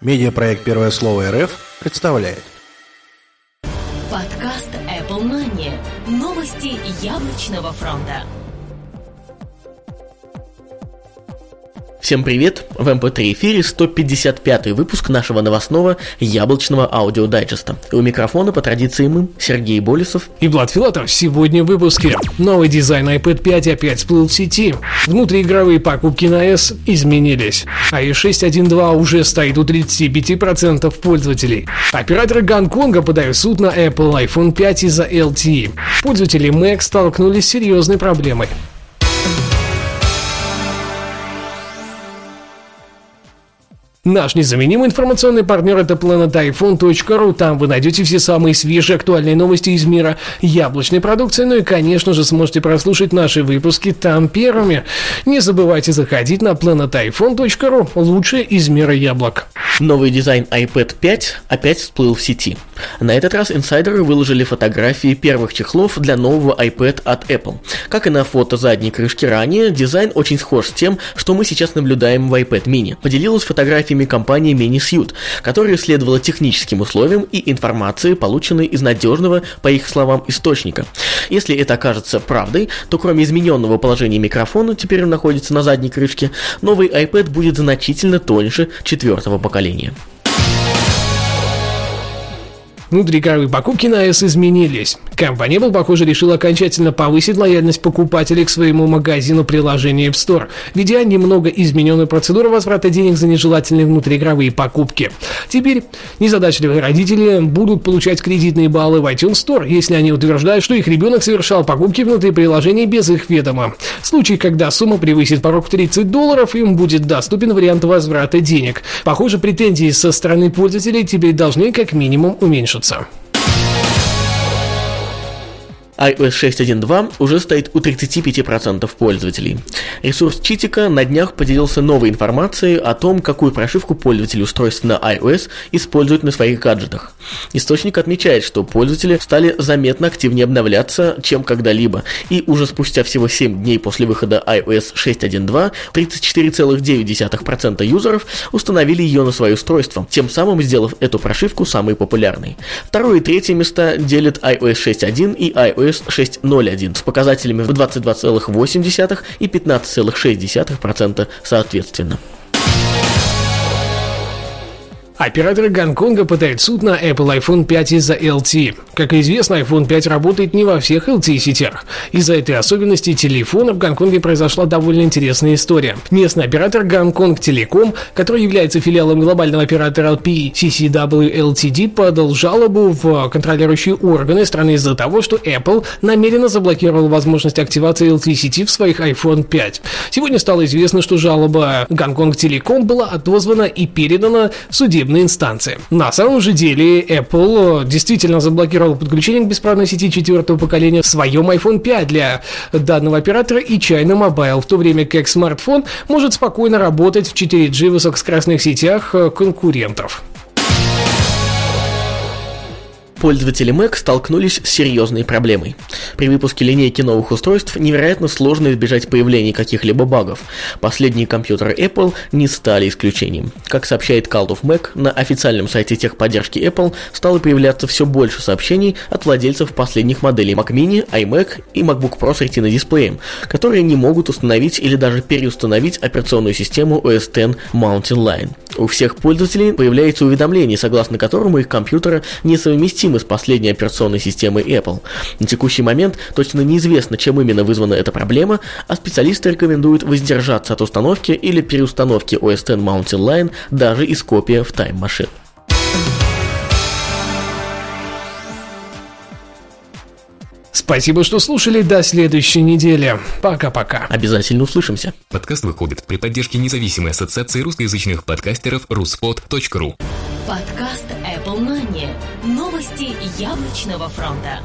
Медиапроект «Первое слово РФ» представляет. Подкаст Apple Money. Новости яблочного фронта. Всем привет! В МП3 эфире 155 выпуск нашего новостного яблочного аудиодайджеста. И у микрофона по традиции мы, Сергей Болесов и Влад Филатов. Сегодня в выпуске. Новый дизайн iPad 5 опять всплыл в сети. Внутриигровые покупки на S изменились. IOS 6.1.2 уже стоит у 35% пользователей. Операторы Гонконга подают суд на Apple iPhone 5 из-за LTE. Пользователи Mac столкнулись с серьезной проблемой. Наш незаменимый информационный партнер это planetiphone.ru. Там вы найдете все самые свежие актуальные новости из мира яблочной продукции. Ну и, конечно же, сможете прослушать наши выпуски там первыми. Не забывайте заходить на planetiphone.ru. Лучшее из мира яблок. Новый дизайн iPad 5 опять всплыл в сети. На этот раз инсайдеры выложили фотографии первых чехлов для нового iPad от Apple. Как и на фото задней крышки ранее, дизайн очень схож с тем, что мы сейчас наблюдаем в iPad mini. Поделилась фотографиями фотографиями компании Minisuit, которая следовала техническим условиям и информации, полученной из надежного, по их словам, источника. Если это окажется правдой, то кроме измененного положения микрофона, теперь он находится на задней крышке, новый iPad будет значительно тоньше четвертого поколения. Внутриигровые покупки на S изменились. Компания Apple, похоже, решила окончательно повысить лояльность покупателей к своему магазину приложения App Store, введя немного измененную процедуру возврата денег за нежелательные внутриигровые покупки. Теперь незадачливые родители будут получать кредитные баллы в iTunes Store, если они утверждают, что их ребенок совершал покупки внутри приложения без их ведома. В случае, когда сумма превысит порог в 30 долларов, им будет доступен вариант возврата денег. Похоже, претензии со стороны пользователей теперь должны как минимум уменьшиться iOS 6.1.2 уже стоит у 35% пользователей. Ресурс Читика на днях поделился новой информацией о том, какую прошивку пользователи устройств на iOS используют на своих гаджетах. Источник отмечает, что пользователи стали заметно активнее обновляться, чем когда-либо, и уже спустя всего 7 дней после выхода iOS 6.1.2 34,9% юзеров установили ее на свое устройство, тем самым сделав эту прошивку самой популярной. Второе и третье места делят iOS 6.1 и iOS iOS 6.0.1 с показателями в 22,8 и 15,6% соответственно. Операторы Гонконга подают суд на Apple iPhone 5 из-за LTE. Как известно, iPhone 5 работает не во всех LTE-сетях. Из-за этой особенности телефона в Гонконге произошла довольно интересная история. Местный оператор Гонконг Телеком, который является филиалом глобального оператора PCCW Ltd, подал жалобу в контролирующие органы страны из-за того, что Apple намеренно заблокировал возможность активации LTE-сети в своих iPhone 5. Сегодня стало известно, что жалоба Гонконг Телеком была отозвана и передана в судебный судебные инстанции. На самом же деле Apple э, действительно заблокировал подключение к бесправной сети четвертого поколения в своем iPhone 5 для данного оператора и China Mobile, в то время как смартфон может спокойно работать в 4G высокоскоростных сетях э, конкурентов. Пользователи Mac столкнулись с серьезной проблемой. При выпуске линейки новых устройств невероятно сложно избежать появления каких-либо багов. Последние компьютеры Apple не стали исключением. Как сообщает Call of Mac, на официальном сайте техподдержки Apple стало появляться все больше сообщений от владельцев последних моделей Mac Mini, iMac и MacBook Pro с Retina дисплеем, которые не могут установить или даже переустановить операционную систему OS X Mountain Lion. У всех пользователей появляется уведомление, согласно которому их компьютеры несовместимы совместимы с последней операционной системой Apple. На текущий момент точно неизвестно, чем именно вызвана эта проблема, а специалисты рекомендуют воздержаться от установки или переустановки OS X Mountain Lion даже из копии в Time Machine. Спасибо, что слушали. До следующей недели. Пока-пока. Обязательно услышимся. Подкаст выходит при поддержке независимой ассоциации русскоязычных подкастеров ruspod.ru Подкаст Apple Money. Новости яблочного фронта.